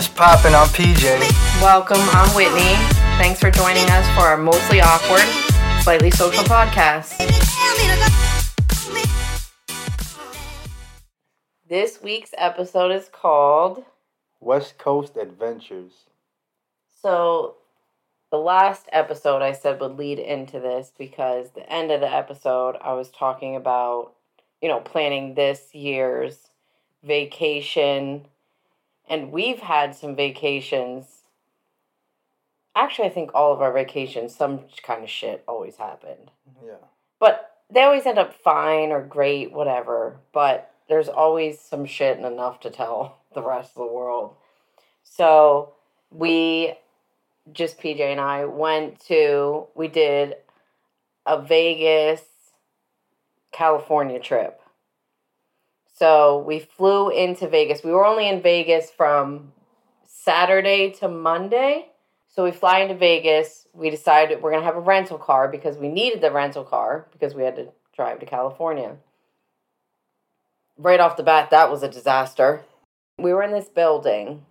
What's poppin'? I'm PJ. Welcome, I'm Whitney. Thanks for joining us for our mostly awkward, slightly social podcast. This week's episode is called. West Coast Adventures. So, the last episode I said would lead into this because the end of the episode I was talking about, you know, planning this year's vacation. And we've had some vacations. Actually, I think all of our vacations, some kind of shit always happened. Yeah. But they always end up fine or great, whatever. But there's always some shit and enough to tell the rest of the world. So we, just PJ and I, went to, we did a Vegas, California trip. So we flew into Vegas. We were only in Vegas from Saturday to Monday. So we fly into Vegas. We decided we're going to have a rental car because we needed the rental car because we had to drive to California. Right off the bat, that was a disaster. We were in this building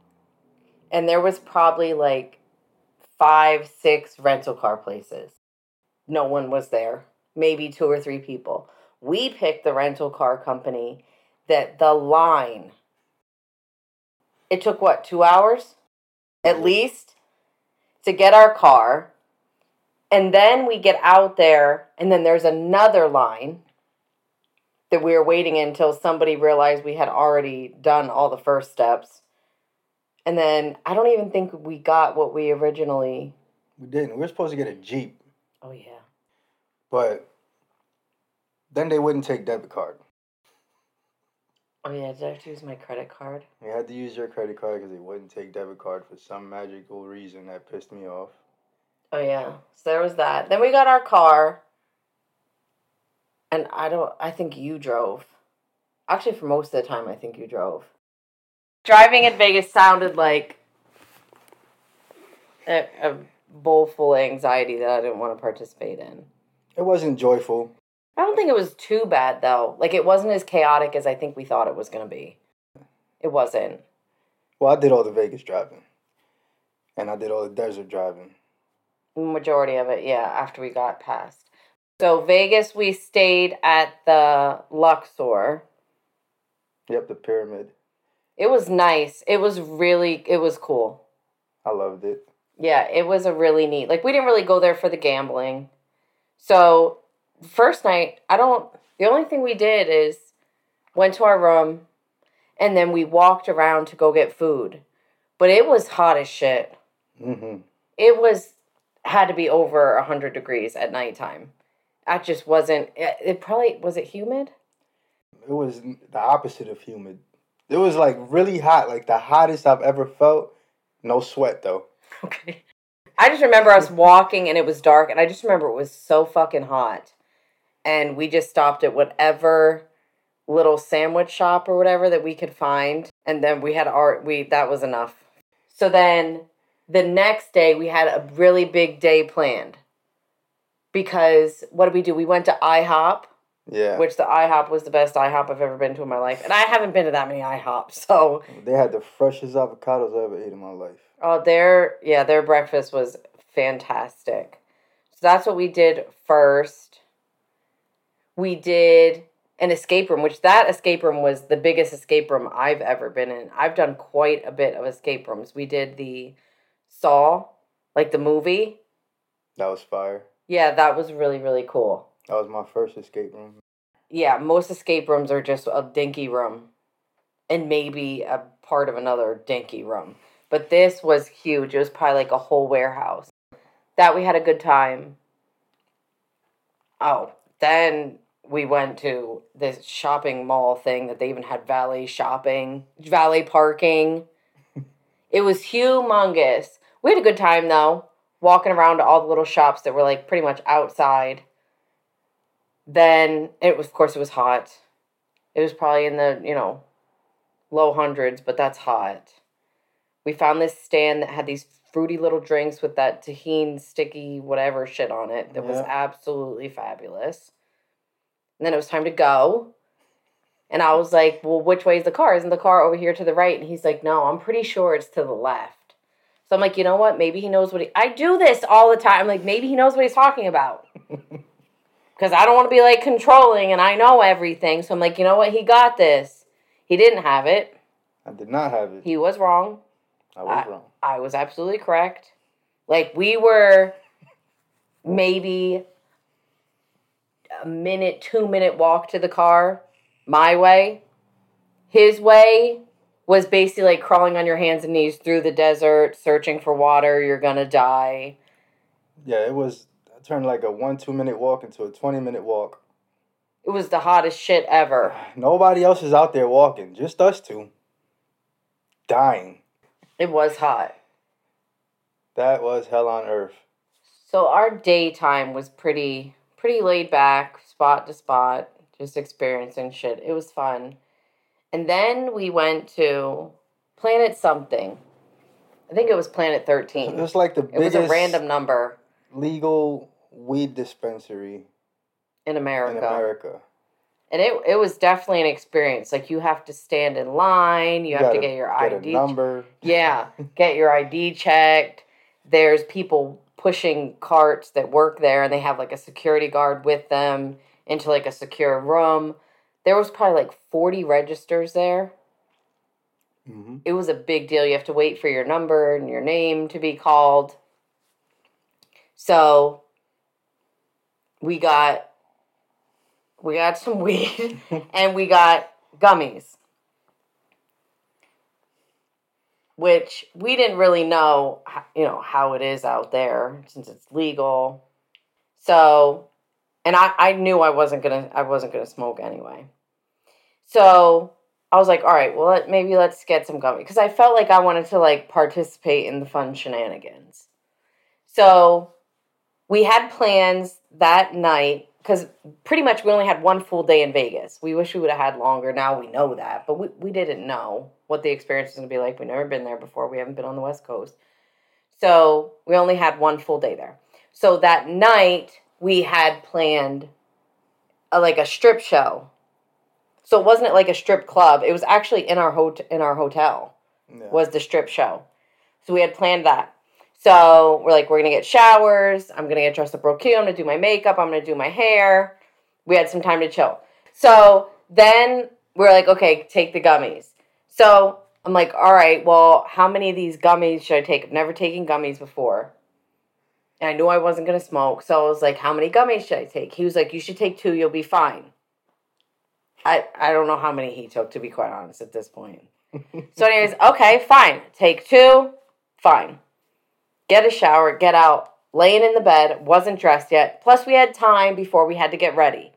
and there was probably like five, six rental car places. No one was there, maybe two or three people. We picked the rental car company that the line, it took what, two hours at mm-hmm. least to get our car. And then we get out there, and then there's another line that we were waiting until somebody realized we had already done all the first steps. And then I don't even think we got what we originally. We didn't. We were supposed to get a Jeep, Oh, yeah. but then they wouldn't take debit card. Oh, yeah. Did I have to use my credit card? You had to use your credit card because they wouldn't take debit card for some magical reason that pissed me off. Oh, yeah. So there was that. Then we got our car. And I don't, I think you drove. Actually, for most of the time, I think you drove. Driving in Vegas sounded like a, a bowl full of anxiety that I didn't want to participate in. It wasn't joyful. I don't think it was too bad though. Like it wasn't as chaotic as I think we thought it was going to be. It wasn't. Well, I did all the Vegas driving, and I did all the desert driving. Majority of it, yeah, after we got past. So Vegas we stayed at the Luxor. Yep, the pyramid. It was nice. It was really it was cool. I loved it. Yeah, it was a really neat. Like we didn't really go there for the gambling. So first night, I don't the only thing we did is went to our room and then we walked around to go get food. But it was hot as shit. hmm It was had to be over a 100 degrees at nighttime. That just wasn't it, it probably was it humid? It was the opposite of humid. It was like really hot, like the hottest I've ever felt. No sweat though. Okay. I just remember us walking and it was dark, and I just remember it was so fucking hot. And we just stopped at whatever little sandwich shop or whatever that we could find. And then we had our, we, that was enough. So then the next day we had a really big day planned. Because what did we do? We went to IHOP, Yeah. which the IHOP was the best IHOP I've ever been to in my life. And I haven't been to that many IHOPs. So They had the freshest avocados I ever ate in my life. Oh, their yeah, their breakfast was fantastic. So that's what we did first. We did an escape room, which that escape room was the biggest escape room I've ever been in. I've done quite a bit of escape rooms. We did the Saw, like the movie. That was fire. Yeah, that was really really cool. That was my first escape room. Yeah, most escape rooms are just a dinky room and maybe a part of another dinky room. But this was huge. It was probably like a whole warehouse. That we had a good time. Oh, then we went to this shopping mall thing that they even had valet shopping, valet parking. it was humongous. We had a good time though, walking around to all the little shops that were like pretty much outside. Then it was, of course, it was hot. It was probably in the you know low hundreds, but that's hot. We found this stand that had these fruity little drinks with that Tajín sticky whatever shit on it that was absolutely fabulous. And then it was time to go. And I was like, well, which way is the car? Isn't the car over here to the right? And he's like, no, I'm pretty sure it's to the left. So I'm like, you know what? Maybe he knows what he. I do this all the time. I'm like, maybe he knows what he's talking about. Because I don't want to be like controlling and I know everything. So I'm like, you know what? He got this. He didn't have it. I did not have it. He was wrong. I was wrong. I was absolutely correct. Like we were maybe a minute, two minute walk to the car, my way. His way was basically like crawling on your hands and knees through the desert, searching for water. You're gonna die. Yeah, it was. I turned like a one two minute walk into a twenty minute walk. It was the hottest shit ever. Nobody else is out there walking, just us two. Dying. It was hot. That was hell on earth. So our daytime was pretty pretty laid back, spot to spot, just experiencing shit. It was fun. And then we went to Planet something. I think it was Planet It 13. was like the biggest. It was a random number legal weed dispensary in America. in America. And it it was definitely an experience. Like you have to stand in line, you, have to get your Get ID number. Yeah, get your ID checked. There's people pushing carts that work there and they have like a security guard with them into like a secure room. There was probably like 40 registers there. hmm It was a big deal. You have to wait for your number and your name to be called. So we got we got some weed and we got gummies. Which we didn't really know, you know, how it is out there since it's legal. So, and I, I knew I wasn't gonna I wasn't gonna smoke anyway. So I was like, all right, well, let, maybe let's get some gummy because I felt like I wanted to like participate in the fun shenanigans. So we had plans that night because pretty much we only had one full day in Vegas. We wish we would have had longer. Now we know that, but we, we didn't know what the experience was going to be like. We've never been there before. We haven't been on the West Coast. So we only had one full day there. So that night we had planned a, like a strip show. So it wasn't like a strip club. It was actually in our hot- in our hotel Yeah. was the strip show. So we had planned that. So we're like, we're gonna get showers. I'm gonna get dressed up real cute. I'm gonna do my makeup. I'm gonna do my hair. We had some time to chill. So then we're like, okay, take the gummies. So I'm like, all right, well, how many of these gummies should I take? I've never taken gummies before. And I knew I wasn't gonna smoke. So I was like, how many gummies should I take? He was like, you should take two, you'll be fine. I, I don't know how many he took, to be quite honest, at this point. So, anyways, okay, fine. Take two, fine. Get a shower, get out, laying in the bed, wasn't dressed yet. Plus, we had time before we had to get ready.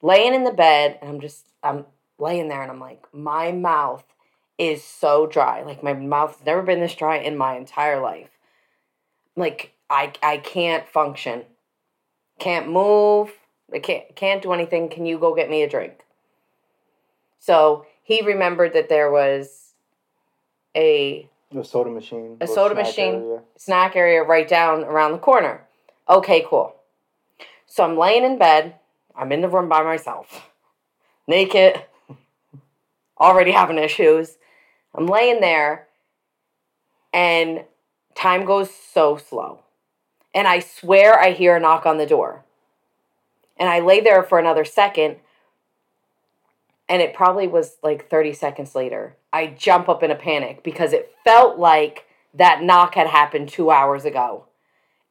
Laying in the bed, and I'm just, I'm laying there, and I'm like, my mouth is so dry. Like, my mouth's never been this dry in my entire life. Like, I, I can't function, can't move, I can't, can't do anything. Can you go get me a drink? So he remembered that there was a A soda machine. A soda snack machine. area. snack area right down around the corner. Okay, cool. So I'm laying in bed. I'm in the room by myself, naked, already having issues. I'm laying there, and time goes so slow. And I swear I hear a knock on the door. And I lay there for another second, and it probably was like 30 seconds later. I jump up in a panic because it felt like that knock had happened two hours ago.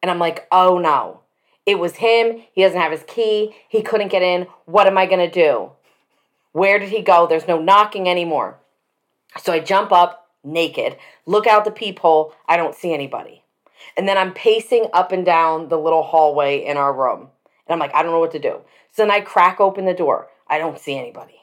And I'm like, oh no. It was him. He doesn't have his key. He couldn't get in. What am I going to do? Where did he go? There's no knocking anymore. So I jump up naked, look out the peephole. I don't see anybody. And then I'm pacing up and down the little hallway in our room. And I'm like, I don't know what to do. So then I crack open the door. I don't see anybody.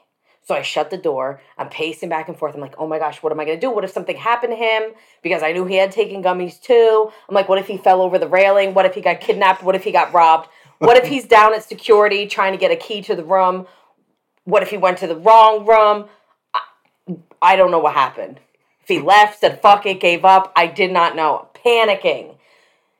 So I shut the door. I'm pacing back and forth. I'm like, oh my gosh, what am I going to do? What if something happened to him? Because I knew he had taken gummies too. I'm like, what if he fell over the railing? What if he got kidnapped? What if he got robbed? What if he's down at security trying to get a key to the room? What if he went to the wrong room? I, don't know what happened. If he left, said fuck it, gave up, I did not know. Panicking.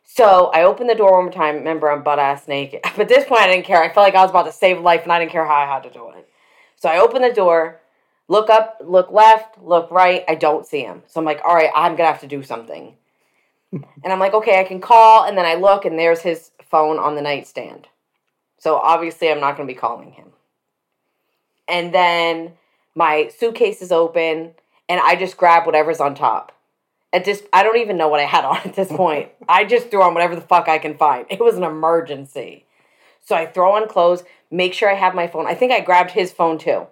So I opened the door one more time. Remember, I'm butt ass naked. But at this point, I didn't care. I felt like I was about to save life and I didn't care how I had to do it. So I open the door. Look up, look left, look right. I don't see him. So I'm like, all right, I'm going to have to do something. and I'm like, okay, I can call. And then I look and there's his phone on the nightstand. So obviously, I'm not going to be calling him. And then my suitcase is open and I just grab whatever's on top. At this, I don't even know what I had on at this point. I just threw on whatever the fuck I can find. It was an emergency. So I throw on clothes, make sure I have my phone. I think I grabbed his phone too.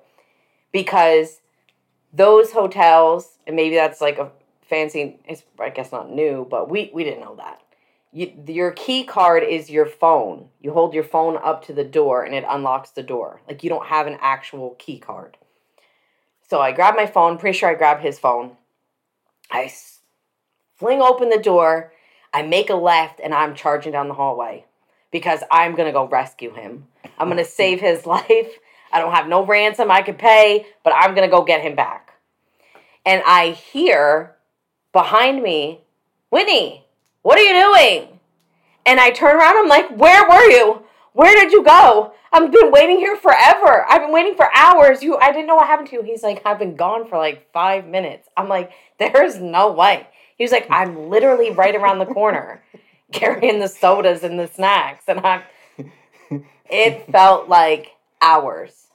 Because those hotels, and maybe that's like a fancy, it's I guess not new, but we, we didn't know that. You, your key card is your phone. You hold your phone up to the door and it unlocks the door. Like you don't have an actual key card. So I grab my phone, pretty sure I grab his phone. I fling open the door, I make a left, and I'm charging down the hallway because I'm gonna go rescue him. I'm gonna save his life. I don't have no ransom I could pay, but I'm gonna go get him back. And I hear behind me, Whitney, what are you doing? And I turn around, I'm like, where were you? Where did you go? I've been waiting here forever. I've been waiting for hours. You I didn't know what happened to you. He's like, I've been gone for like five minutes. I'm like, there's no way. He was like, I'm literally right around the corner carrying the sodas and the snacks. And I'm, it felt like hours.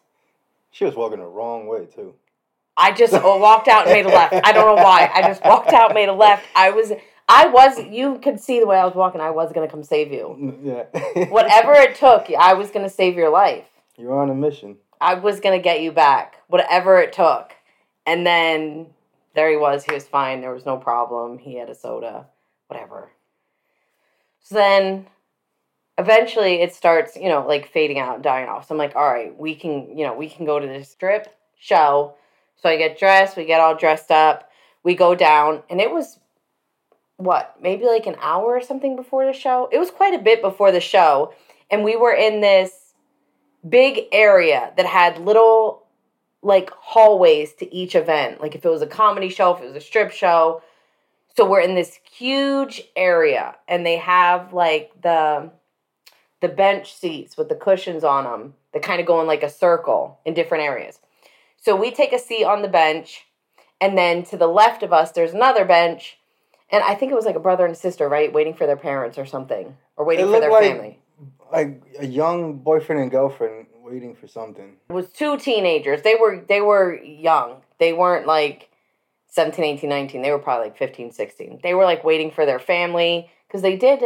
She was walking the wrong way, too. I just walked out and made a left. I don't know why. I just walked out, and made a left. I was, I was, you could see the way I was walking. I was going to come save you. Mm, yeah. Whatever it took, I was going to save your life. You're on a mission. I was going to get you back, whatever it took. And then there he was. He was fine. There was no problem. He had a soda, whatever. So then eventually it starts, you know, like fading out, dying off. So I'm like, all right, we can, you know, we can go to this strip show. So I get dressed, we get all dressed up, we go down, and it was what, maybe like an hour or something before the show? It was quite a bit before the show. And we were in this big area that had little like hallways to each event. Like if it was a comedy show, if it was a strip show. So we're in this huge area and they have like the the bench seats with the cushions on them that kind of go in like a circle in different areas. So we take a seat on the bench and then to the left of us there's another bench and I think it was like a brother and sister, right, waiting for their parents or something or waiting It for their like- family. Like a young boyfriend and girlfriend waiting for something. It was two teenagers. They were they were young. They weren't like 17, 18, 19. They were probably like 15, 16. They were like waiting for their family cuz they did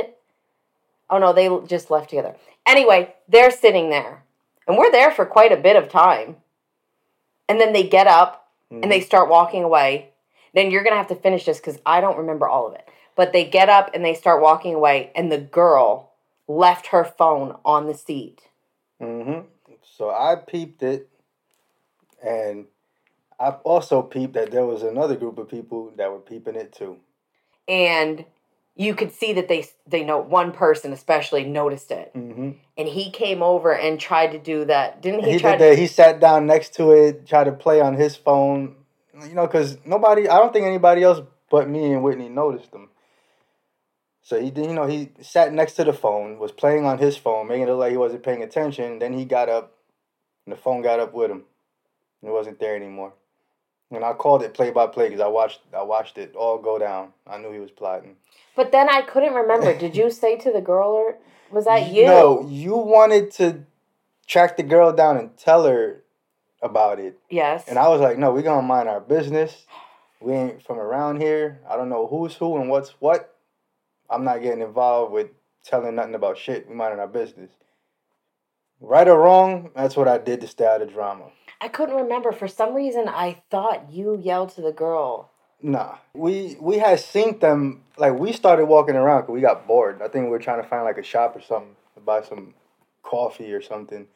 Oh no, they just left together. Anyway, they're sitting there. And we're there for quite a bit of time. And then they get up and they mm-hmm. start walking away. Then you're going to have to finish this cuz I don't remember all of it. But they get up and they start walking away and the girl left her phone on the seat. Mm-hmm. So I peeped it, and I also peeped that there was another group of people that were peeping it too. and you could see that they they know one person especially noticed it hmm and he came over and tried to do that didn't he, He try did that. He sat down next to it, tried to play on his phone. You know, because nobody, I don't think anybody else but me and Whitney noticed him. So he did, you know, he sat next to the phone, was playing on his phone, making it look like he wasn't paying attention. Then he got up, and the phone got up with him. It wasn't there anymore. And I called it play by play because I watched, I watched it all go down. I knew he was plotting. but then i couldn't remember did you say to the girl or was that you No, you wanted to track the girl down and tell her about it. yes And I was like, no, we're gonna mind our business. We ain't from around here. I don't know who's who and what's what. I'm not getting involved with telling nothing about shit. We minding our business. Right or wrong, that's what I did to stay out of drama. i couldn't remember for some reason i thought you yelled to the girl Nah, we we had seen them like we started walking around because we got bored. I think we were trying to find like a shop or something to buy some coffee or something,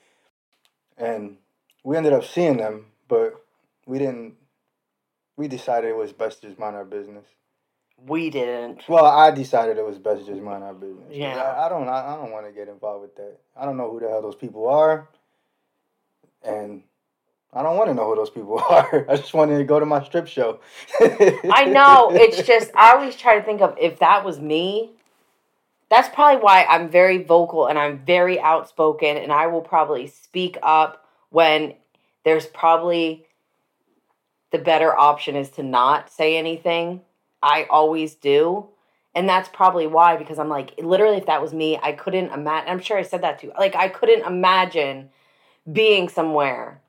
and we ended up seeing them, but we didn't. We decided it was best to just mind our business. we didn't Well, I decided it was best to just mind our business. Yeah. I, I don't. I, I don't want to get involved with that. I don't know who the hell those people are, and I don't want to know who those people are. I just wanted to go to my strip show. i know it's just i always try to think of if that was me that's probably why i'm very vocal and i'm very outspoken and i will probably speak up when there's probably the better option is to not say anything. I always do. And that's probably why, because I'm like, literally, if that was me, I couldn't imagine. I'm sure I said that too. Like, I couldn't imagine being somewhere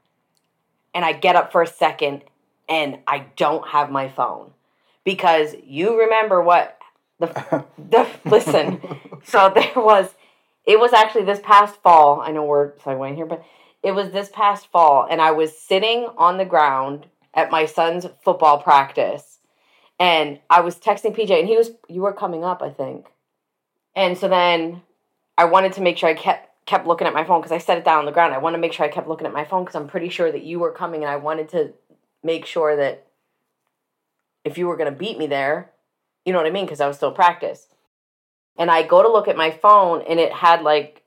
and I get up for a second and I don't have my phone. Because you remember what the, the listen. So there was, it was actually this past fall. I know we're segueing here, but it was this past fall, and I was sitting on the ground at my son's football practice, and I was texting PJ, and he was, you were coming up, I think. And so then I wanted to make sure I kept kept looking at my phone because I set it down on the ground. I want to make sure I kept looking at my phone because I'm pretty sure that you were coming, and I wanted to make sure that if you were going to beat me there, you know what I mean? Because I was still practice. And I go to look at my phone, and it had like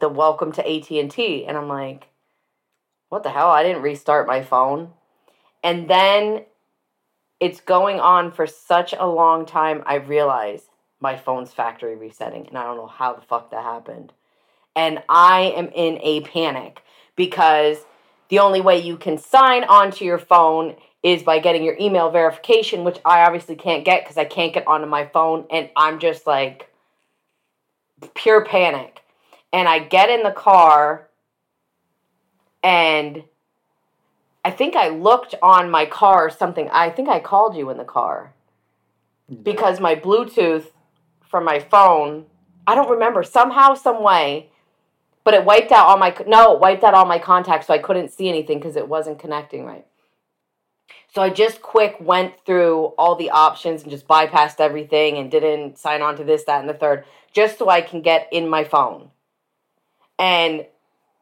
the welcome to AT&T and I'm like what the hell? I didn't restart my phone. And then it's going on for such a long time I realize my phone's factory resetting and I don't know how the fuck that happened. And I am in a panic because the only way you can sign onto your phone is by getting your email verification, which I obviously can't get because I can't get onto my phone. And I'm just like pure panic and I get in the car and I think I looked on my car or something. I think I called you in the car because my Bluetooth from my phone, I don't remember, somehow, some way, but it wiped out all my, no, it wiped out all my contacts so I couldn't see anything because it wasn't connecting right. So I just quick went through all the options and just bypassed everything and didn't sign on to this, that, and the third, just so I can get in my phone and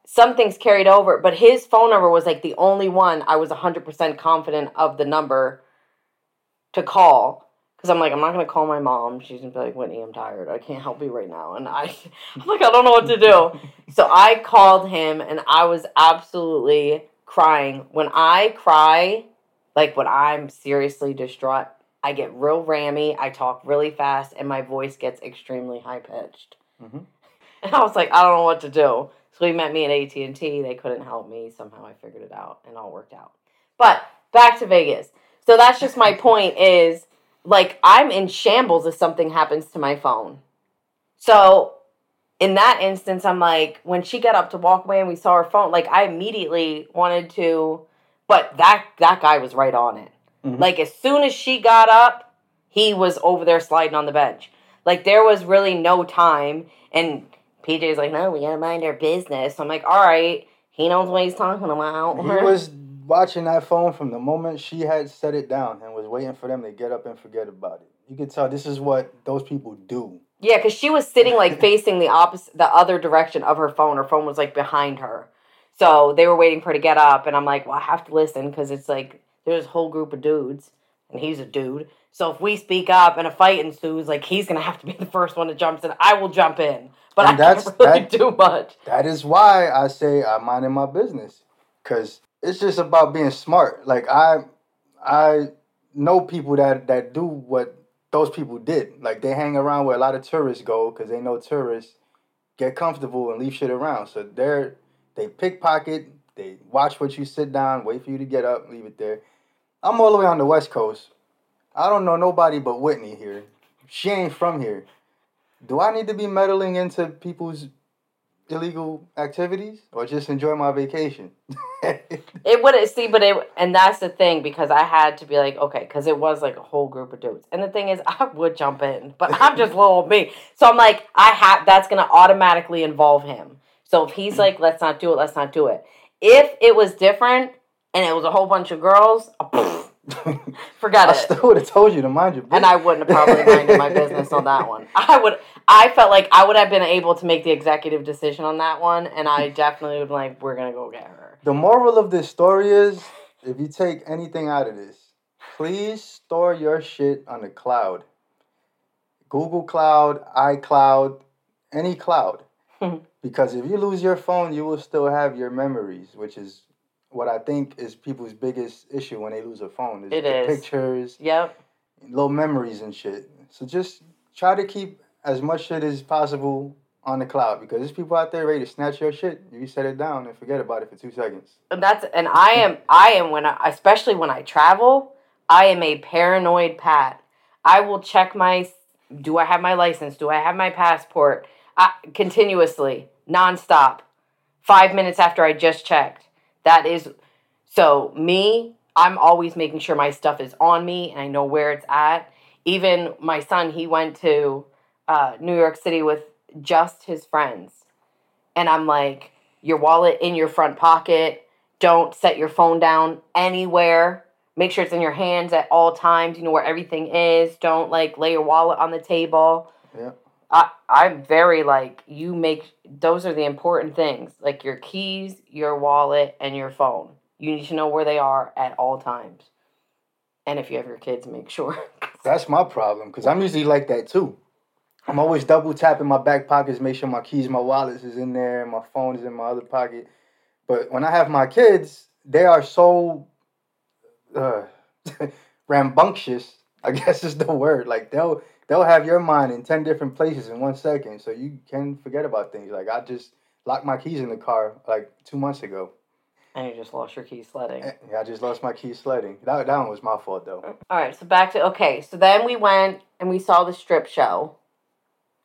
some things carried over, but his phone number was like the only one I was 100% confident of the number to call. Because I'm like, I'm not to call my mom. She's to be like, Whitney, I'm tired. I can't help you right now. And I, I'm like, I don't know what to do. so I called him and I was absolutely crying. When I cry, like when I'm seriously distraught, I get real rammy. I talk really fast and my voice gets extremely high pitched. Mm-hmm. And I was like, I don't know what to do. So he met me at AT and T. They couldn't help me. Somehow I figured it out, and all worked out. But back to Vegas. So that's just my point. Is like I'm in shambles if something happens to my phone. So in that instance, I'm like, when she got up to walk away and we saw her phone, like I immediately wanted to, but that that guy was right on it. Mm-hmm. Like as soon as she got up, he was over there sliding on the bench. Like there was really no time, and PJ's like, no, we gotta mind our business. I'm like, all right, he knows what he's talking about. He was watching that phone from the moment she had set it down and was waiting for them to get up and forget about it. You could tell this is what those people do. Yeah, because she was sitting like facing the opposite, the other direction of her phone. Her phone was like behind her, so they were waiting for her to get up. And I'm like, well, I have to listen because it's like there's a whole group of dudes, and he's a dude. So if we speak up and a fight ensues, like he's gonna have to be the first one to jump in. I will jump in but and I that's, can't really that, do much. That is why I say I'm minding my business, cause it's just about being smart. Like I, I know people that that do what those people did. Like they hang around where a lot of tourists go, cause they know tourists get comfortable and leave shit around. So they're they pickpocket. They watch what you sit down, wait for you to get up, leave it there. I'm all the way on the West Coast. I don't know nobody but Whitney here. She ain't from here do I need to be meddling into people's illegal activities or just enjoy my vacation? it wouldn't see, but it and that's the thing because I had to be like, okay, because it was like a whole group of dudes, and the thing is, I would jump in, but I'm just little me, so I'm like, I have that's gonna automatically involve him. So if he's like, let's not do it, let's not do it. If it was different and it was a whole bunch of girls, Forgot I it. I still would have told you to mind your business. And I wouldn't have probably minded my business on that one. I would I felt like I would have been able to make the executive decision on that one and I definitely would be like, we're gonna go get her. The moral of this story is if you take anything out of this, please store your shit on the cloud. Google Cloud, iCloud, any cloud. because if you lose your phone, you will still have your memories, which is what I think is people's biggest issue when they lose a phone. Is it the is. pictures. Yep. Little memories and shit. So just try to keep as much shit as possible on the cloud because there's people out there ready to snatch your shit. You set it down and forget about it for two seconds. And that's and I am I am when I especially when I travel, I am a paranoid Pat. I will check my do I have my license? Do I have my passport? I, continuously, nonstop. 5 minutes after I just checked. That is so me, I'm always making sure my stuff is on me and I know where it's at. Even my son, he went to uh, New York City with just his friends. And I'm like, your wallet in your front pocket. Don't set your phone down anywhere. Make sure it's in your hands at all times. You know where everything is. Don't like lay your wallet on the table. Yeah. I, I'm very like, you make those are the important things like your keys, your wallet, and your phone. You need to know where they are at all times. And if you have your kids, make sure. That's my problem because I'm usually like that too. I'm always double tapping my back pockets, make sure my keys, my wallets is in there, and my phone is in my other pocket. But when I have my kids, they are so uh, rambunctious. I guess is the word. Like they'll they'll have your mind in ten different places in one second, so you can forget about things. Like I just locked my keys in the car like two months ago. And you just lost your keys sledding. Yeah, I just lost my keys sledding. That that one was my fault though. All right, so back to okay. So then we went and we saw the strip show.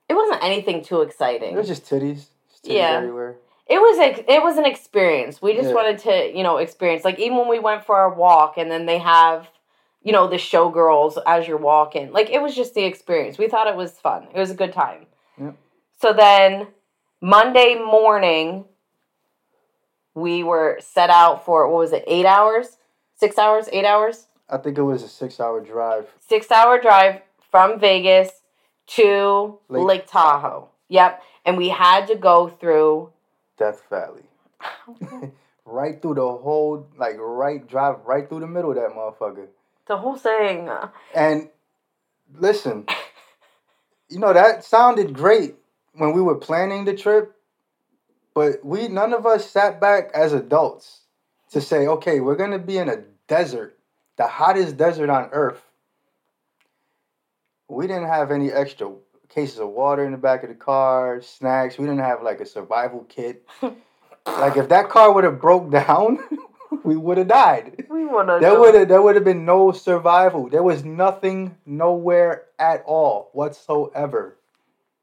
It wasn't anything too exciting. It was just titties. Just titties Yeah. everywhere. it was ex- it was an experience. We just Yeah. wanted to, you know, experience. Like even when we went for our walk, and then they have, you know, the showgirls as you're walking. Like it was just the experience. We thought it was fun. It was a good time. Yep. So then Monday morning, we were set out for what was it? Eight hours, six hours, eight hours, I think it was a six hour drive. six hour drive from Vegas to Lake Lake Tahoe. Yep, and we had to go through. Death Valley. right through the whole like right drive right through the middle of that motherfucker. The whole thing. And listen, you know that sounded great when we were planning the trip, but we none of us sat back as adults to say, okay, we're gonna be in a desert, the hottest desert on earth. We didn't have any extra cases of water in the back of the car, snacks. We didn't have like a survival kit. like if that car would have broke down, we would have died. We want to. There would have there would have been no survival. There was nothing nowhere at all whatsoever.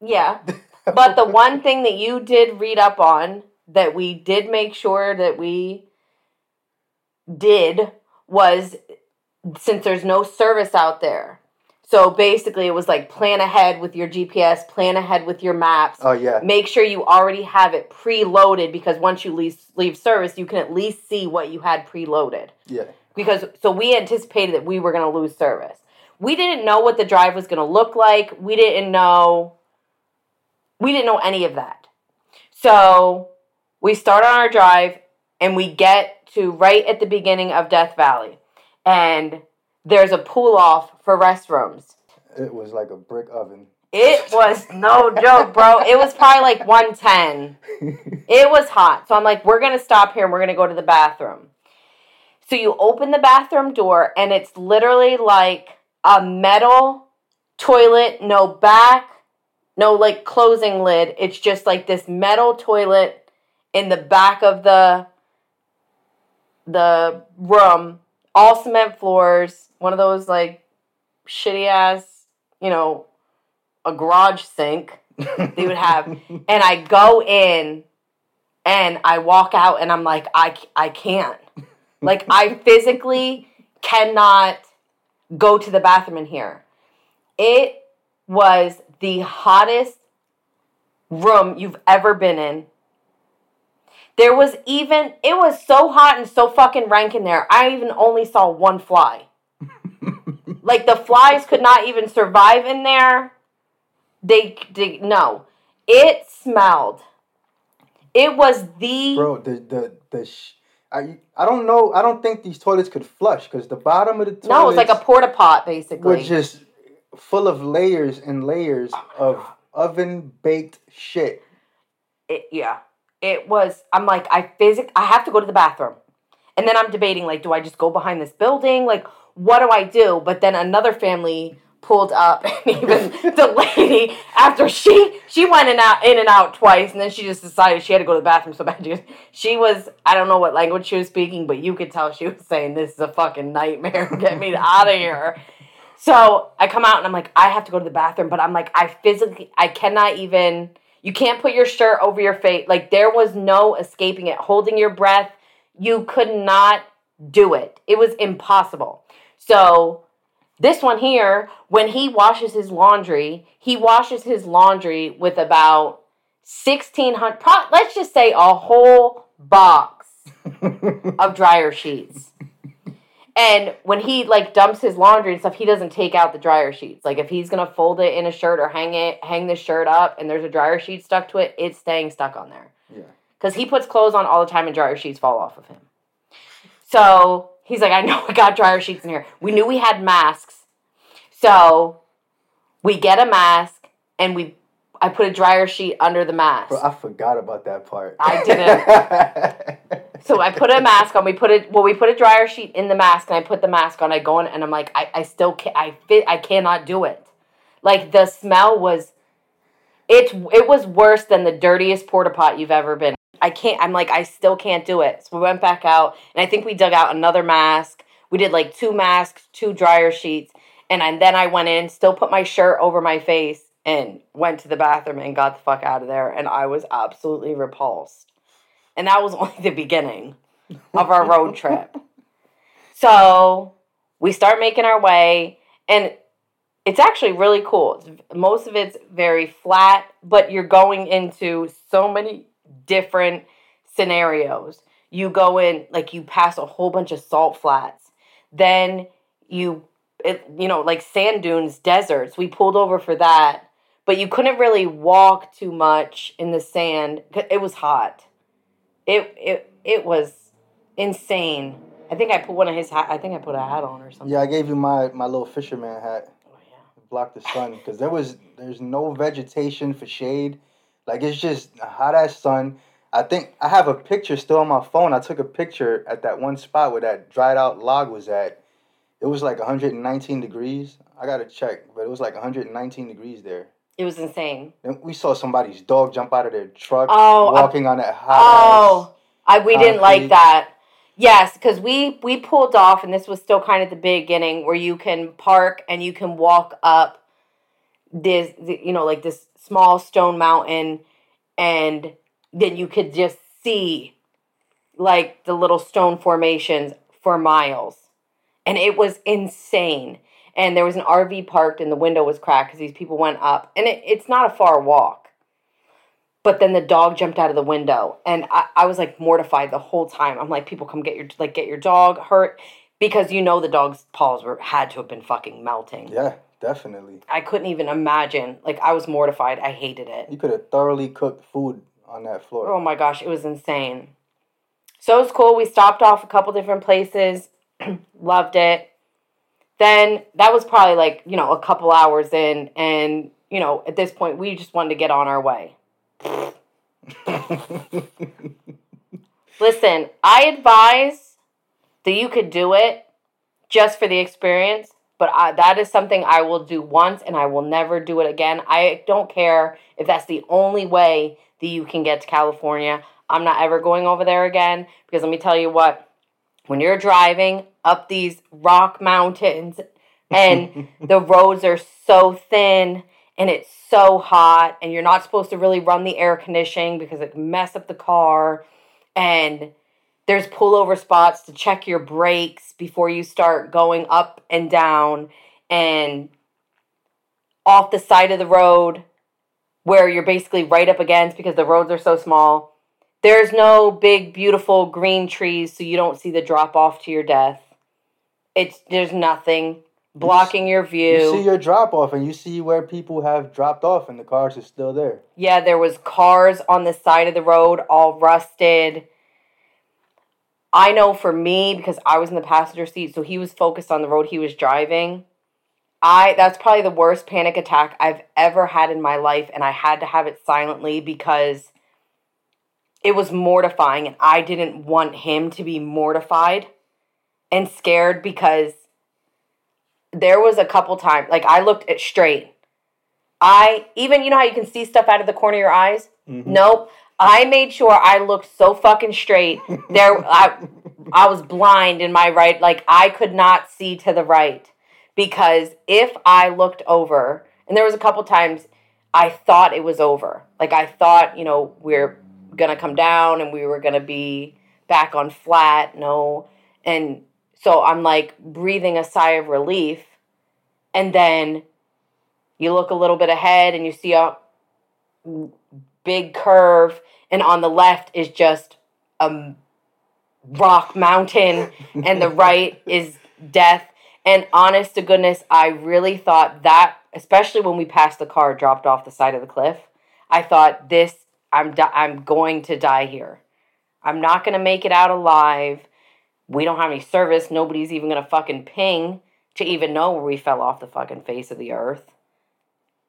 Yeah, but the one thing that you did read up on that we did make sure that we did was since there's no service out there. So basically, it was like plan ahead with your GPS, plan ahead with your maps. Oh yeah. Make sure you already have it preloaded because once you leave, leave service, you can at least see what you had preloaded. Yeah. because so we anticipated that we were going to lose service. We didn't know what the drive was going to look like. We didn't know we didn't know any of that. So we start on our drive and we get to right at the beginning of Death Valley. And there's a pull off for restrooms. It was like a brick oven. It was no joke, bro. It was probably like 110. It was hot. So I'm like, we're going to stop here and we're going to go to the bathroom. So you open the bathroom door and it's literally like a metal toilet, no back, no like closing lid. It's just like this metal toilet in the back of the the room, all cement floors, one of those like shitty ass, you know, a garage sink they would have and I go in and I walk out and I'm like I I can't. Like I physically cannot go to the bathroom in here. It was the hottest room you've ever been in. There was even it was so hot and so fucking rank in there. I even only saw one fly. Like the flies could not even survive in there. They, they no. It smelled. It was the Bro, the the the sh- I I don't know. I don't think these toilets could flush because the bottom of the toilet no. It was like a porta pot basically. were just full of layers and layers of oven baked shit. it, yeah, it was. I'm like, I physic. I have to go to the bathroom, and then I'm debating like, do I just go behind this building? Like, what do I do? But then another family pulled up and even the lady after she she went in out in and out twice and then she just decided she had to go to the bathroom so bad she, she was i don't know what language she was speaking but you could tell she was saying this is a fucking nightmare get me out of here so i come out and i'm like i have to go to the bathroom but i'm like i physically i cannot even you can't put your shirt over your face. Like there was no escaping it. Holding your breath you could not do it. It was impossible. So this one here, when he washes his laundry, he washes his laundry with about 1600 pro- let's just say a whole box of dryer sheets. And when he like dumps his laundry and stuff, he doesn't take out the dryer sheets. Like if he's gonna fold it in a shirt or hang it, hang the shirt up, and there's a dryer sheet stuck to it, it's staying stuck on there. Yeah. Because he puts clothes on all the time and dryer sheets fall off of him. So he's like, I know we got dryer sheets in here. We knew we had masks. So we get a mask and we I put a dryer sheet under the mask. Bro, I forgot about that part. I didn't. So I put a mask on. We put it. Well, we put a dryer sheet in the mask, and I put the mask on. I go in, and I'm like, I, I still can't. I fit. I cannot do it. Like the smell was, it it was worse than the dirtiest porta pot you've ever been. I can't. I'm like, I still can't do it. So we went back out, and I think we dug out another mask. We did like two masks, two dryer sheets, and I, then I went in, still put my shirt over my face, and went to the bathroom and got the fuck out of there. And I was absolutely repulsed. And that was only the beginning of our road trip. So we start making our way, and it's actually really cool. It's, most of it's very flat, but you're going into so many different scenarios. You go in, like, you pass a whole bunch of salt flats. Then you, it, you know, like sand dunes, deserts. We pulled over for that, but you couldn't really walk too much in the sand. It was hot. It it it was insane. I think I put one of his hat. I think I put a hat on or something. yeah, I gave you my, my little fisherman hat. Oh, yeah. block the sun because there was there's no vegetation for shade like it's just a hot ass sun i think i have a picture still on my phone i took a picture at that one spot where that dried out log was at it was like 119 degrees i gotta check but it was like 119 degrees there It was insane. and we saw somebody's dog jump out of their truck Oh, I- walking on that hot Oh, I we didn't like that. Yes, because we we pulled off, and this was still kind of the beginning where you can park and you can walk up this, you know, like this small stone mountain, and then you could just see like the little stone formations for miles, and it was insane. And there was an RV parked, and the window was cracked because these people went up, and it, it's not a far walk. But then the dog jumped out of the window and I, I was like mortified the whole time. I'm like people come get your like get your dog hurt because you know the dog's paws were had to have been fucking melting. Yeah definitely. I couldn't even imagine like i was mortified. I hated it. You could have thoroughly cooked food on that floor. Oh my gosh it was insane. So it was cool. We stopped off a couple different places loved it then that was probably like you know a couple hours in and you know at this point we just wanted to get on our way Listen, I advise that you could do it just for the experience, but I, that is something I will do once and I will never do it again. I don't care if that's the only way that you can get to California. I'm not ever going over there again because let me tell you what, when you're driving up these rock mountains and the roads are so thin and it's so hot and you're not supposed to really run the air conditioning because it can mess up the car and there's pullover spots to check your brakes before you start going up and down and off the side of the road where you're basically right up against because the roads are so small there's no big beautiful green trees so you don't see the drop off to your death it's there's nothing blocking your view you see your drop off and you see where people have dropped off and the cars are still there Yeah, there was cars on the side of the road all rusted. I know for me because I was in the passenger seat, so he was focused on the road he was driving. I that's probably the worst panic attack I've ever had in my life and I had to have it silently because it was mortifying and I didn't want him to be mortified and scared because there was a couple times like I looked at straight. I even you know how you can see stuff out of the corner of your eyes? Mhm. Nope. I made sure I looked so fucking straight. There I I was blind in my right like I could not see to the right because if I looked over and there was a couple times I thought it was over. Like I thought, you know, we're going to come down and we were going to be back on flat. No. And so I'm like breathing a sigh of relief and then you look a little bit ahead and you see a big curve and on the left is just a rock mountain and the right is death and honest to goodness i really thought that especially when we passed the car dropped off the side of the cliff i thought this i'm di- i'm going to die here. I'm not going to make it out alive. We don't have any service. Nobody's even going to fucking ping to even know where we fell off the fucking face of the earth.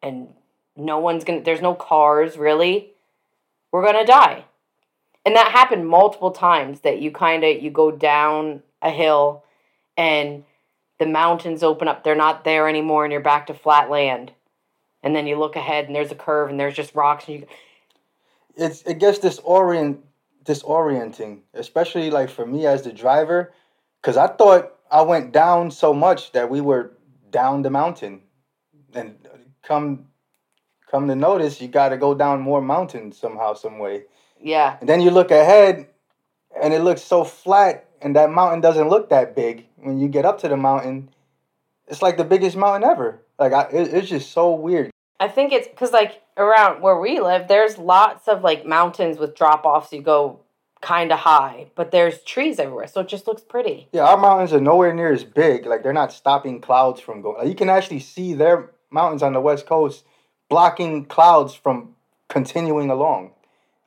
And no one's gonna there's no cars really. We're gonna die. And that happened multiple times that you kind of you go down a hill and the mountains open up. They're not there anymore and you're back to flat land. And then you look ahead and there's a curve and there's just rocks and you it's it gets disorient disorienting, especially like for me as the driver, because I thought I went down so much that we were down the mountain, and come come to notice you got to go down more mountains somehow, some way, yeah and then you look ahead, and it looks so flat, and that mountain doesn't look that big when you get up to the mountain. It's like the biggest mountain ever. Like I, it, it's just so weird. I think it's because like around where we live, there's lots of like mountains with drop offs. You go kind of high, but there's trees everywhere, so it just looks pretty. Yeah, our mountains are nowhere near as big. Like they're not stopping clouds from going. Like, you can actually see their mountains on the west coast blocking clouds from continuing along.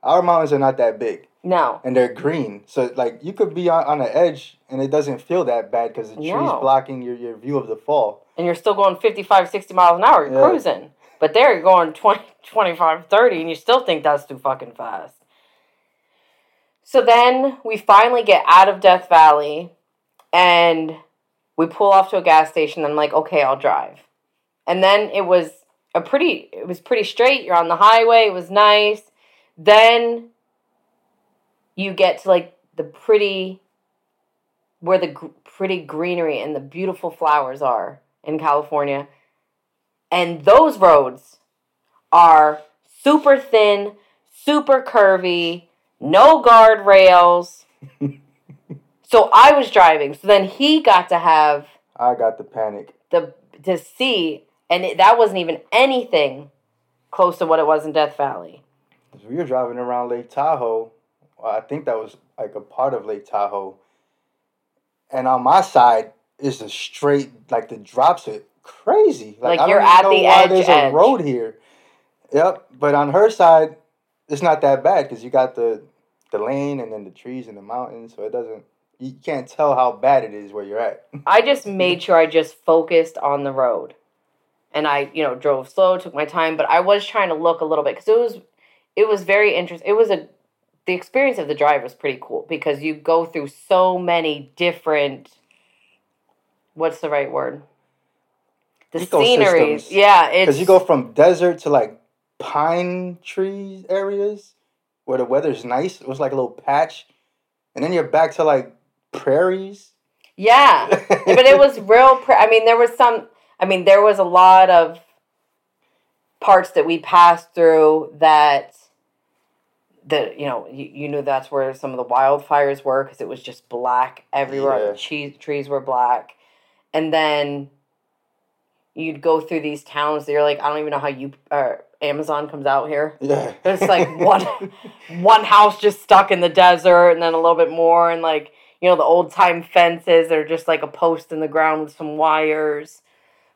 Our mountains are not that big, No, and they're green. So like you could be on, on the edge, and it doesn't feel that bad because the trees No. blocking your, your view of the fall. and you're still going 55, 60 miles an hour. You're Yeah. cruising, but there you're going 20, 25, 30, and you still think that's too fucking fast. So then we finally get out of Death Valley, and we pull off to a gas station. I'm like, okay, I'll drive. And then it was a pretty, it was pretty straight. You're on the highway. It was nice. Then you get to like the pretty, where the gr- pretty greenery and the beautiful flowers are in California. And those roads are super thin, super curvy, no guardrails. so I was driving. So then he got to have I got the panic. the to see, and it, that wasn't even anything close to what it was in Death Valley. we were driving around Lake Tahoe. Well, I think that was like a part of Lake Tahoe. And on my side is a straight, like the drops are crazy. Like, I you're at the edge, There's edge. a road here. Yep, but on her side, it's not that bad because you got the the lane and then the trees and the mountains, so it doesn't. You can't tell how bad it is where you're at. I just made sure I just focused on the road. And I, you know, drove slow, took my time, but I was trying to look a little bit cuz it was it was very interesting. It was a the experience of the drive was pretty cool because you go through so many different what's the right word? The scenery. Ecosystems. Yeah, Because you go from desert to like pine trees areas where the weather's nice. It was like a little patch, and then you're back to like prairies. Yeah. but it was real pre- i mean there was some i mean there was a lot of parts that we passed through that that you know you, you knew that's where some of the wildfires were because it was just black everywhere Yeah. the trees were black and then you'd go through these towns that you're like i don't even know how you uh, amazon comes out here. Yeah, There's like one one house just stuck in the desert and then a little bit more and like you know the old time fences that are just like a post in the ground with some wires.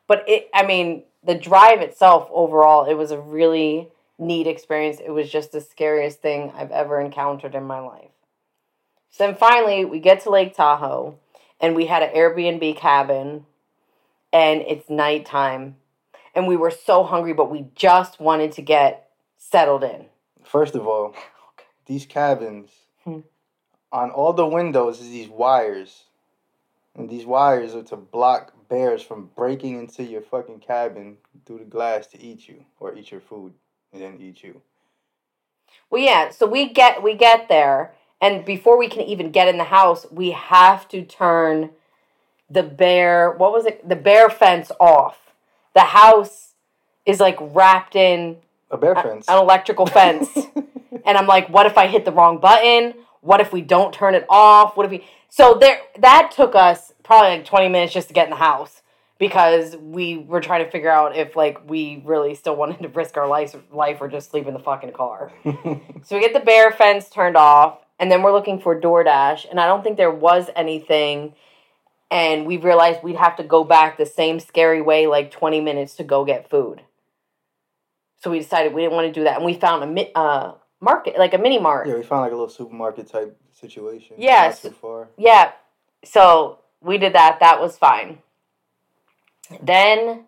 But it i mean the drive itself overall it was a really neat experience. It was just the scariest thing i've ever encountered in my life. So then finally we get to lake tahoe and we had an airbnb cabin and it's nighttime and we were so hungry but we just wanted to get settled in First of all, these cabins Hmm. on all the windows is these wires, And these wires are to block bears from breaking into your fucking cabin through the glass to eat you or eat your food and then eat you. Well, yeah. So we get we get there, and before we can even get in the house, we have to turn the bear. What was it? The bear fence off. The house is like wrapped in A bear fence. an electrical fence, and I'm like, what if I hit the wrong button? What if we don't turn it off? What if we? So there, that took us probably like 20 minutes just to get in the house because we were trying to figure out if like we really still wanted to risk our life, life or just sleep in the fucking car. So we get the bear fence turned off, and then we're looking for DoorDash, and I don't think there was anything. And we realized we'd have to go back the same scary way, like 20 minutes to go get food. So we decided we didn't want to do that, and we found a mi- uh, market, like a mini mart. yeah, we found like a little supermarket type situation. Yes. Far. Yeah. So we did that. That was fine. Then,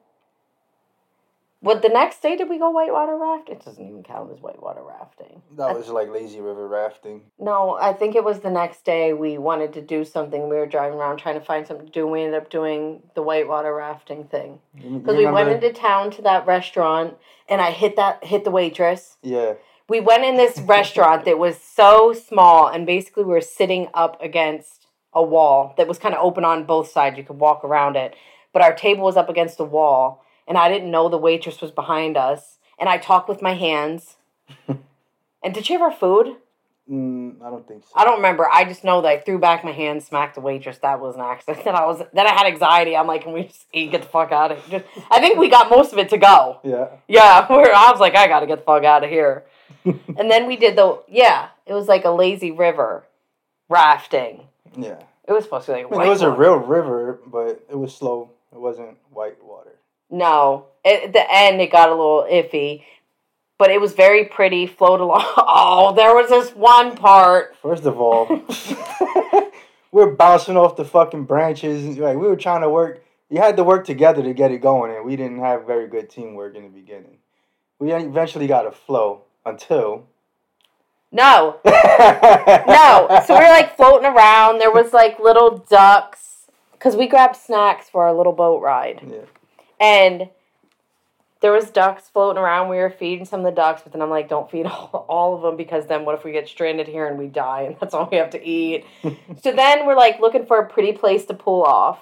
what the next day did we go whitewater raft? It doesn't even count as whitewater rafting. That was like lazy river rafting. No, I think it was the next day we wanted to do something. We were driving around trying to find something to do. We ended up doing the whitewater rafting thing because we went into town to that restaurant, and I hit that hit the waitress. Yeah. we went in this restaurant that was so small and basically we were sitting up against a wall that was kind of open on both sides you could walk around it but our table was up against a wall and i didn't know the waitress was behind us and i talked with my hands and did she have our food Mm, I don't think so. i don't remember i just know that i threw back my hand smacked the waitress that was an accident then i was then i had anxiety i'm like can we just eat get the fuck out of here just, i think we got most of it to go Yeah. yeah, where I was like, I gotta get the fuck out of here. and then we did the yeah, it was like a lazy river rafting. Yeah. It was supposed to be like I mean, it was a real river, but it was slow. It wasn't white water. No, at the end it got a little iffy, but it was very pretty. Float along. Oh, there was this one part. First of all, we're bouncing off the fucking branches. Like we were trying to work. You had to work together to get it going, and we didn't have very good teamwork in the beginning. We eventually got a flow until No, no. So we are like floating around. There was like little ducks because we grabbed snacks for our little boat ride. Yeah. And there was ducks floating around. We were feeding some of the ducks, but then I'm like, don't feed all, all of them because then what if we get stranded here and we die and that's all we have to eat? so then we're like looking for a pretty place to pull off.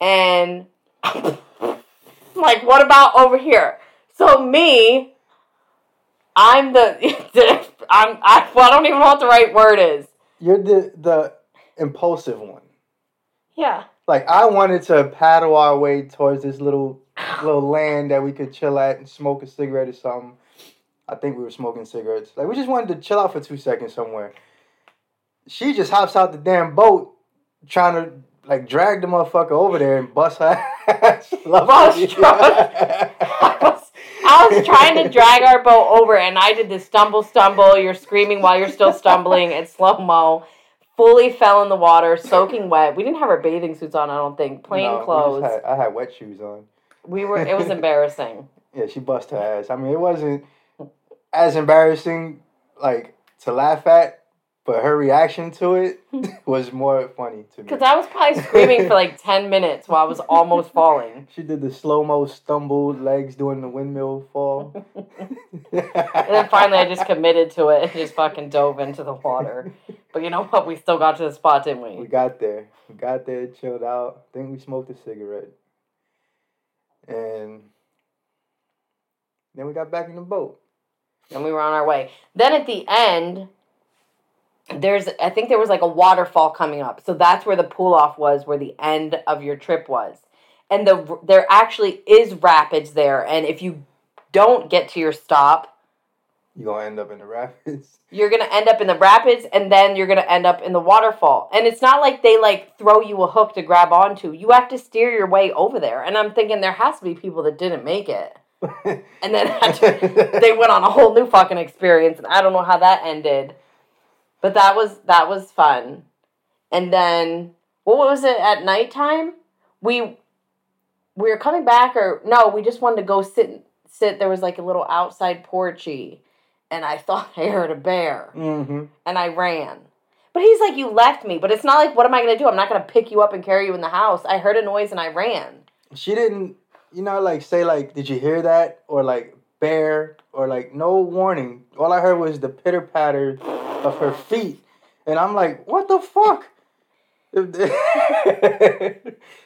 And I'm like, what about over here? So me, I'm the I'm I, well, I don't even know what the right word is. You're the the impulsive one. Yeah. Like I wanted to paddle our way towards this little little land that we could chill at and smoke a cigarette or something. I think we were smoking cigarettes. Like we just wanted to chill out for two seconds somewhere. She just hops out the damn boat, trying to like drag the motherfucker over there and bust her ass. I was, I was trying to drag our boat over, and I did the stumble, stumble. You're screaming while you're still stumbling in slow mo. Fully fell in the water, soaking wet. We didn't have our bathing suits on. I don't think. Plain No, clothes. had- I had wet shoes on. we were. It was embarrassing. Yeah, she bust her ass. I mean, it wasn't as embarrassing, like to laugh at, but her reaction to it hmm. was more funny to me. Because I was probably screaming for like ten minutes while I was almost falling. She did the slow mo stumbled legs doing the windmill fall. And then finally, I just committed to it and just fucking dove into the water. But you know what? We still got to the spot, didn't we we? got there. We got there, chilled out. I think we smoked a cigarette. And then we got back in the boat. and we were on our way. Then at the end, there's I think there was like a waterfall coming up, so that's where the pull off was, where the end of your trip was, and the there actually is rapids there, and if you don't get to your stop, you're gonna end up in the rapids. you're gonna end up in the rapids, and then you're gonna end up in the waterfall. And it's not like they like throw you a hook to grab onto. You have to steer your way over there. And I'm thinking there has to be people that didn't make it, and then to they went on a whole new fucking experience and I don't know how that ended. But that was that was fun. And then what was it at nighttime? We we were coming back or no, we just wanted to go sit sit there was like a little outside porchy and I thought I heard a bear hmm and I ran. But he's like, you left me. But it's not like, what am I gonna do? I'm not gonna pick you up and carry you in the house. I heard a noise and I ran. She didn't, you know, like say like, did you hear that? Or like bear or like no warning. All I heard was the pitter patter of her feet. And I'm like, what the fuck?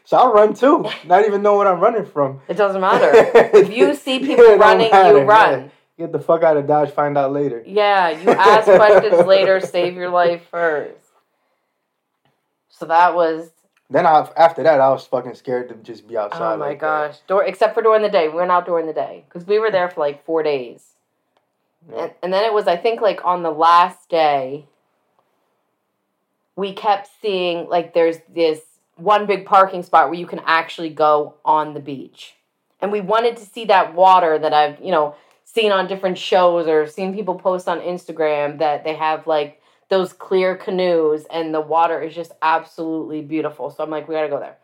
so I'll run too. Not even know what I'm running from. It doesn't matter. if you see people Yeah, running, matter, you run. yeah. Get the fuck out of Dodge, find out later. Yeah, you ask questions later, save your life first. So that was Then I, after that, I was fucking scared to just be oh outside. oh my like that. gosh. Door except for during the day. We went out during the day because we were there for like four days. Yeah. And, and then it was I think like on the last day we kept seeing like there's this one big parking spot where you can actually go on the beach. And we wanted to see that water that I've, you know, seen on different shows or seen people post on Instagram that they have like those clear canoes and the water is just absolutely beautiful. So I'm like, we gotta go there.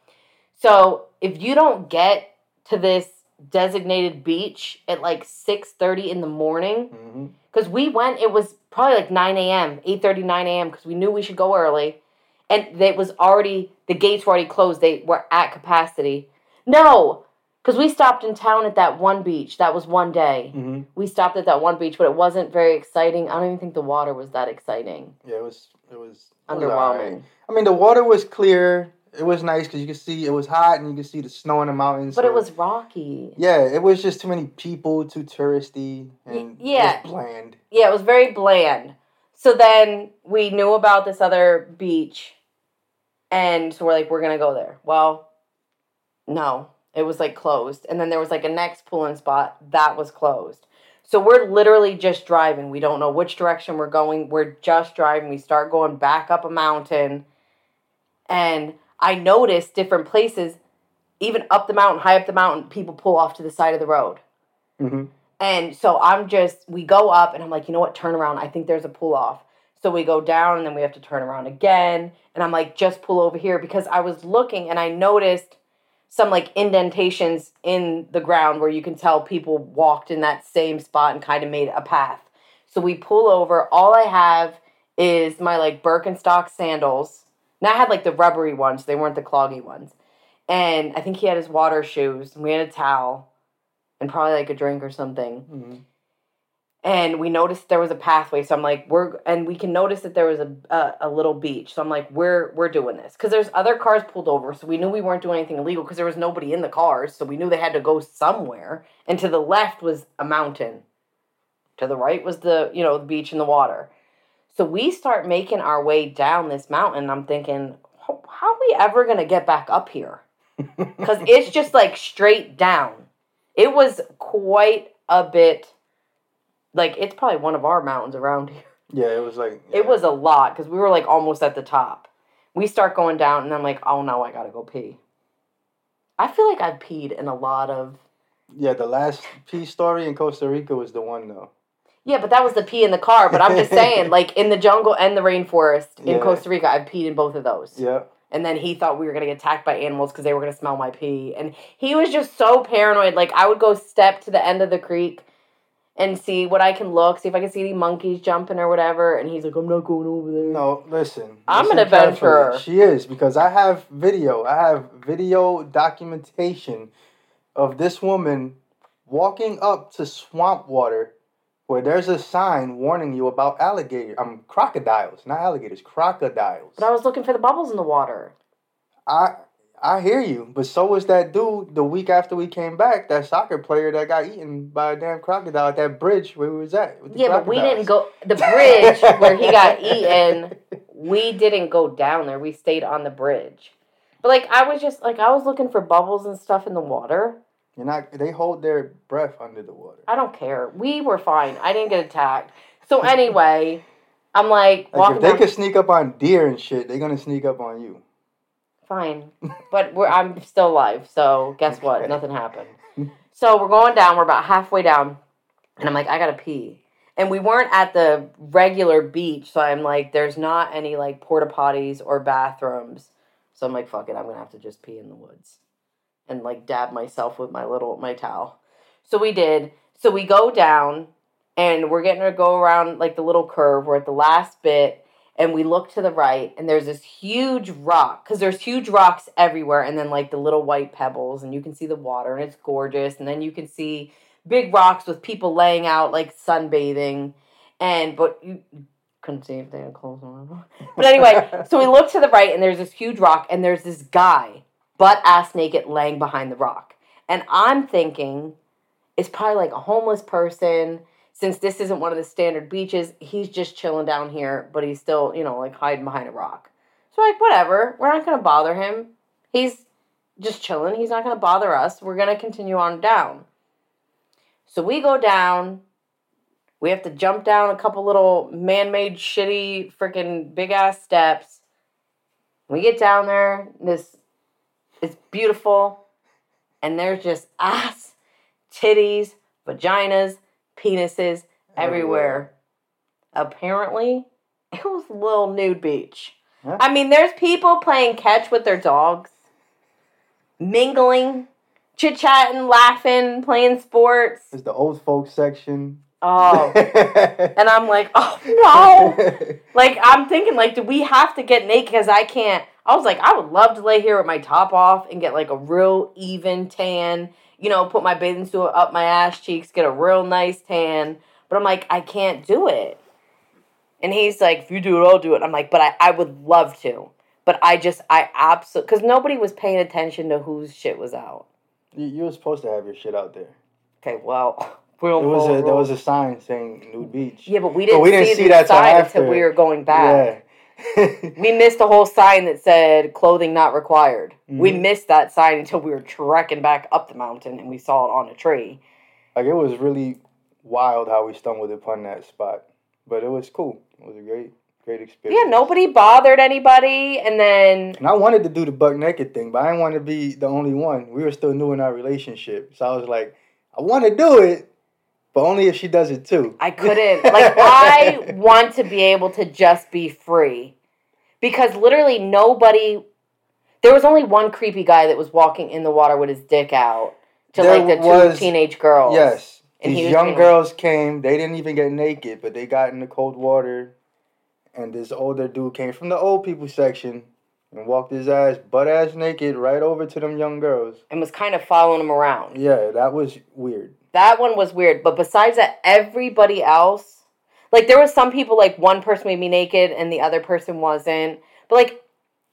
So if you don't get to this designated beach at like 6.30 in the morning, mm-hmm. because we went it was probably like 9 a.m 8.30 9 a.m because we knew we should go early and it was already the gates were already closed they were at capacity no because we stopped in town at that one beach that was one day Mhm. we stopped at that one beach but it wasn't very exciting i don't even think the water was that exciting Yeah, it was. It was it was alright. underwhelming I mean, the water was clear. It was nice because you could see it was hot and you could see the snow in the mountains. but so- it was rocky Yeah, it was just too many people, too touristy, and yeah. bland. yeah it was very bland so then we knew about this other beach and so we're like we're gonna go there well no it was like closed. And then there was like a next pull-in spot that was closed. So we're literally just driving. We don't know which direction we're going. We're just driving. We start going back up a mountain. And i noticed different places even up the mountain high up the mountain people pull off to the side of the road. Hmm and so I'm just, we go up and I'm like, you know what, turn around. I think there's a pull off. So we go down and then we have to turn around again. And I'm like, just pull over here. Because I was looking and I noticed some like indentations in the ground where you can tell people walked in that same spot and kind of made a path. So we pull over. All I have is my like Birkenstock sandals. And I had like the rubbery ones, they weren't the cloggy ones. And I think he had his water shoes. And we had a towel and probably like a drink or something. hmm And we noticed there was a pathway, so I'm like, we're and we can notice that there was a a, a little beach. So I'm like, we're we're doing this because there's other cars pulled over, so we knew we weren't doing anything illegal because there was nobody in the cars, so we knew they had to go somewhere. And to the left was a mountain, to the right was the you know the beach and the water. So we start making our way down this mountain. I'm thinking, how how are we ever gonna get back up here? because it's just like straight down. It was quite a bit. Like it's probably one of our mountains around here. yeah, it was like It was a lot because we were like almost at the top. We start going down, and I'm like, oh no, I gotta go pee. I feel like I've peed in a lot of. Yeah, the last pee story in Costa Rica was the one though. Yeah, but that was the pee in the car. But I'm just saying, like in the jungle and the rainforest in Yeah. Costa Rica, I've peed in both of those. Yeah. And then he thought we were gonna get attacked by animals because they were gonna smell my pee. And he was just so paranoid. Like I would go step to the end of the creek and see what I can look, see if I can see any monkeys jumping or whatever. And he's like, I'm not going over there. No, listen. I'm listen an adventurer. carefully. She is because I have video. I have video documentation of this woman walking up to swamp water where there's a sign warning you about alligator I'm um crocodiles, not alligators, crocodiles. But I was looking for the bubbles in the water. I I hear you, but so was that dude the week after we came back, that soccer player that got eaten by a damn crocodile at that bridge where we was at. with the Yeah, but we didn't go the bridge where he got eaten. We didn't go down there. We stayed on the bridge. But like I was just like I was looking for bubbles and stuff in the water. You're not. They hold their breath under the water. I don't care. We were fine. I didn't get attacked. So anyway, I'm like Like if they down. could sneak up on deer and shit, they're gonna sneak up on you. Fine, but we're I'm still alive. So guess what? Nothing happened. So we're going down. We're about halfway down, and I'm like, I gotta pee. And we weren't at the regular beach, so I'm like, there's not any like porta potties or bathrooms. So I'm like, fuck it, I'm gonna have to just pee in the woods, and like dab myself with my little my towel. So we did. So we go down, and we're getting to go around like the little curve. We're at the last bit, and we look to the right and there's this huge rock because there's huge rocks everywhere and then like the little white pebbles and you can see the water and it's gorgeous and then you can see big rocks with people laying out like sunbathing and but you couldn't see if they had clothes on. But anyway so we look to the right and there's this huge rock and there's this guy butt ass naked laying behind the rock. And i'm thinking it's probably like a homeless person since this isn't one of the standard beaches, he's just chilling down here, but he's still, you know, like hiding behind a rock. So like whatever, we're not gonna bother him. He's just chilling. He's not gonna bother us. We're gonna continue on down. So we go down. We have to jump down a couple little man-made shitty freaking big ass steps. We get down there. This it's beautiful, and there's just ass, titties, vaginas, penises everywhere. Apparently, it was a little nude beach. Huh? I mean, there's people playing catch with their dogs, mingling, chit chatting, laughing, playing sports. It's the old folks section. Oh, and I'm like, oh no! Like I'm thinking, like, do we have to get naked? Because I can't. I was like, I would love to lay here with my top off and get like a real even tan. You know, put my bathing suit up my ass cheeks, get a real nice tan. But I'm like, I can't do it. And he's like, if you do it, I'll do it. I'm like, but I, I would love to. But I just, I absolutely, because nobody was paying attention to whose shit was out. you, you were supposed to have your shit out there. Okay, well, we don't There was a there was a sign saying nude beach. Yeah, but we didn't, we didn't see, see that sign until we were going back. We missed a whole sign that said clothing not required. We Mhm. missed that sign until we were trekking back up the mountain and we saw it on a tree. like it was really wild how we stumbled upon that spot, but it was cool. It was a great great experience. Yeah, nobody bothered anybody. And then, And I wanted to do the buck naked thing, but I didn't want to be the only one. We were still new in our relationship, so I was like, I want to do it, but only if she does it too. I couldn't. Like, I want to be able to just be free. Because literally nobody. There was only one creepy guy that was walking in the water with his dick out to There like the two was- teenage girls. Yes, And these young girls came. They didn't even get naked, but they got in the cold water, and this older dude came from the old people section and walked his ass butt ass naked right over to them young girls. And was kind of following him around. Yeah, that was weird. That one was weird. But besides that, everybody else, like there was some people like one person made me naked and the other person wasn't. But like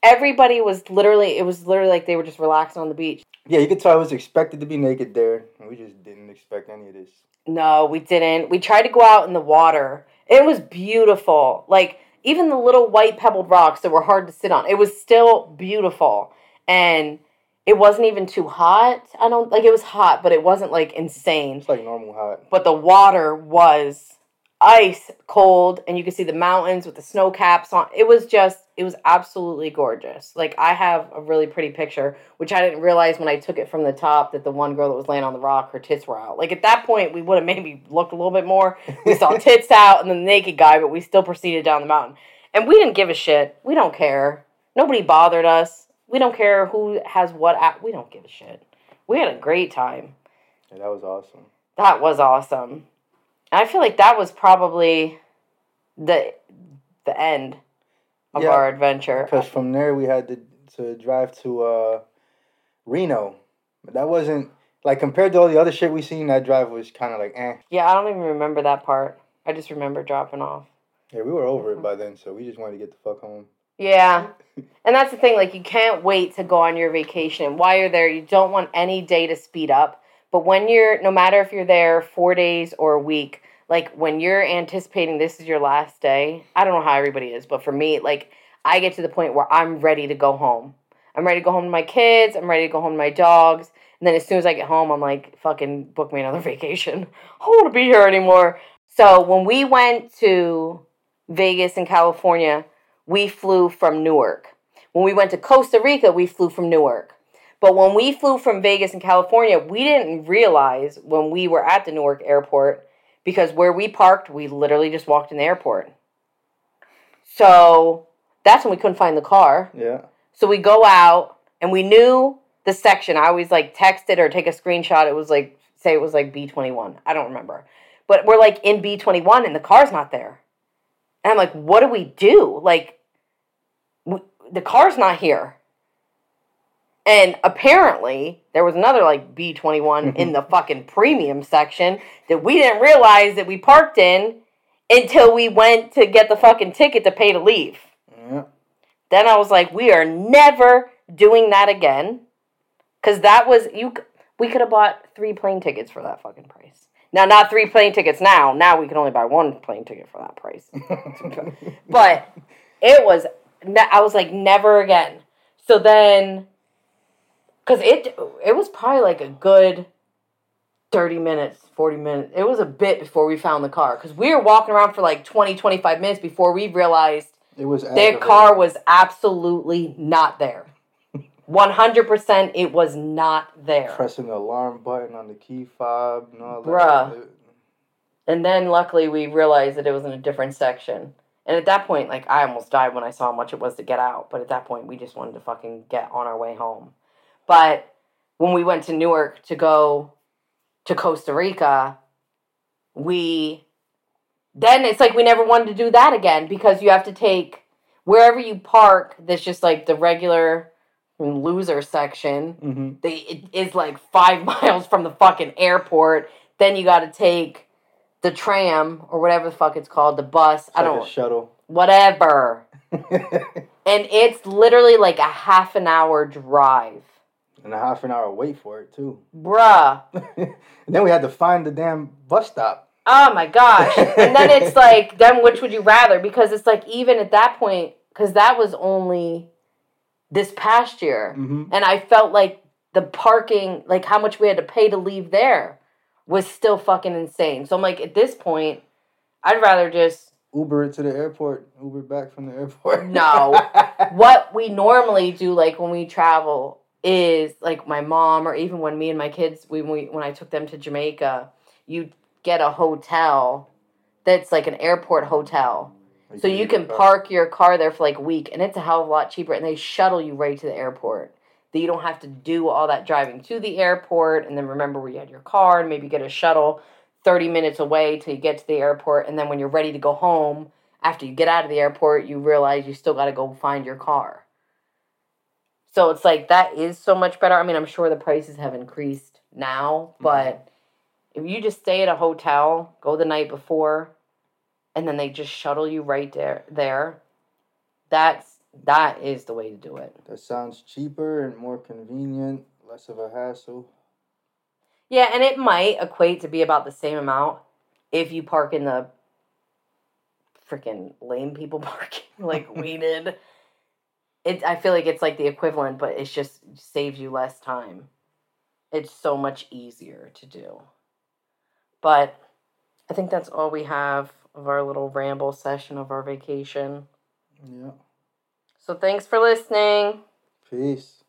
everybody was literally, it was literally like they were just relaxing on the beach. Yeah, you could tell I was expected to be naked there, and we just didn't expect any of this. No, we didn't. We tried to go out in the water. It was beautiful. Like even the little white pebbled rocks that were hard to sit on, it was still beautiful. And it wasn't even too hot. I don't like it was hot, but it wasn't like insane. It's like normal hot. but the water was ice cold and you could see the mountains with the snow caps on. It was just it was absolutely gorgeous. Like i have a really pretty picture which i didn't realize when i took it from the top that the one girl that was laying on the rock her tits were out. Like at that point we would have maybe looked a little bit more. We saw tits out and the naked guy but we still proceeded down the mountain. And we didn't give a shit. We don't care. Nobody bothered us we don't care who has what at we don't give a shit we had a great time Yeah, that was awesome. that was awesome. I feel like that was probably the the end of Yeah, our adventure. Because from there we had to to drive to uh, Reno, but that wasn't like compared to all the other shit we seen. That drive was kind of like eh. Yeah, I don't even remember that part. I just remember dropping off. Yeah, we were over it by then, so we just wanted to get the fuck home. Yeah. And that's the thing, like you can't wait to go on your vacation. While you're there, you don't want any day to speed up. But when you're no matter if you're there four days or a week, like when you're anticipating this is your last day, I don't know how everybody is, but for me, like I get to the point where I'm ready to go home. I'm ready to go home to my kids, I'm ready to go home to my dogs. And then as soon as I get home, I'm like, fucking book me another vacation. I don't want to be here anymore. So when we went to Vegas in California, we flew from Newark. When we went to Costa Rica, we flew from Newark. But when we flew from Vegas in California, we didn't realize when we were at the Newark airport because where we parked, we literally just walked in the airport. So that's when we couldn't find the car. Yeah. So we go out and we knew the section. I always like text it or take a screenshot. It was like, say it was like B21. I don't remember. But we're like in B21 and the car's not there. And I'm like, what do we do? Like, w the car's not here. And apparently, there was another like B21 in mm-hmm. the fucking premium section that we didn't realize that we parked in until we went to get the fucking ticket to pay to leave. Yeah. Then I was like, we are never doing that again. Cause that was you we could have bought three plane tickets for that fucking price. Now not three plane tickets now. Now we can only buy one plane ticket for that price. but it was, I was like never again. So then cuz it it was probably like a good 30 minutes, 40 minutes. It was a bit before we found the car cuz we were walking around for like 20 25 minutes before we realized It was their car was absolutely not there. 100% it was not there. pressing the alarm button on the key fob and all Bruh. that. And then luckily we realized that it was in a different section. And at that point, like I almost died when I saw how much it was to get out. But at that point, we just wanted to fucking get on our way home. But when we went to Newark to go to Costa Rica, we then it's like we never wanted to do that again because you have to take wherever you park. That's just like the regular loser section. hmm they it is like five miles from the fucking airport. Then you got to take the tram or whatever the fuck it's called, the bus. I don't a shuttle. whatever. And it's literally like a half an hour drive, and a half an hour wait for it too. bruh. and then we had to find the damn bus stop. Oh my gosh. And then it's like, then which would you rather? Because it's like even at that point, because that was only this past year. hmm And I felt like the parking, like how much we had to pay to leave there, was still fucking insane. So I'm like, at this point, I'd rather just Uber it to the airport. Uber back from the airport. No. what we normally do, like when we travel, is like my mom or even when me and my kids, when we when I took them to Jamaica, you get a hotel that's like an airport hotel. So you can park your car there for like a week, and it's a hell of a lot cheaper. And they shuttle you right to the airport. That you don't have to do all that driving to the airport, and then remember where you had your car, and maybe get a shuttle thirty minutes away till you get to the airport. And then when you're ready to go home, after you get out of the airport, you realize you still got to go find your car. So it's like that is so much better. I mean, I'm sure the prices have increased now, but if you just stay at a hotel, go the night before, and then they just shuttle you right there there, that's that is the way to do it. That sounds cheaper and more convenient, less of a hassle. Yeah, and it might equate to be about the same amount if you park in the freaking lame people parking like we did. It I feel like it's like the equivalent, but it's just saves you less time. It's so much easier to do. But I think that's all we have of our little ramble session of our vacation. Yeah. So thanks for listening. Peace.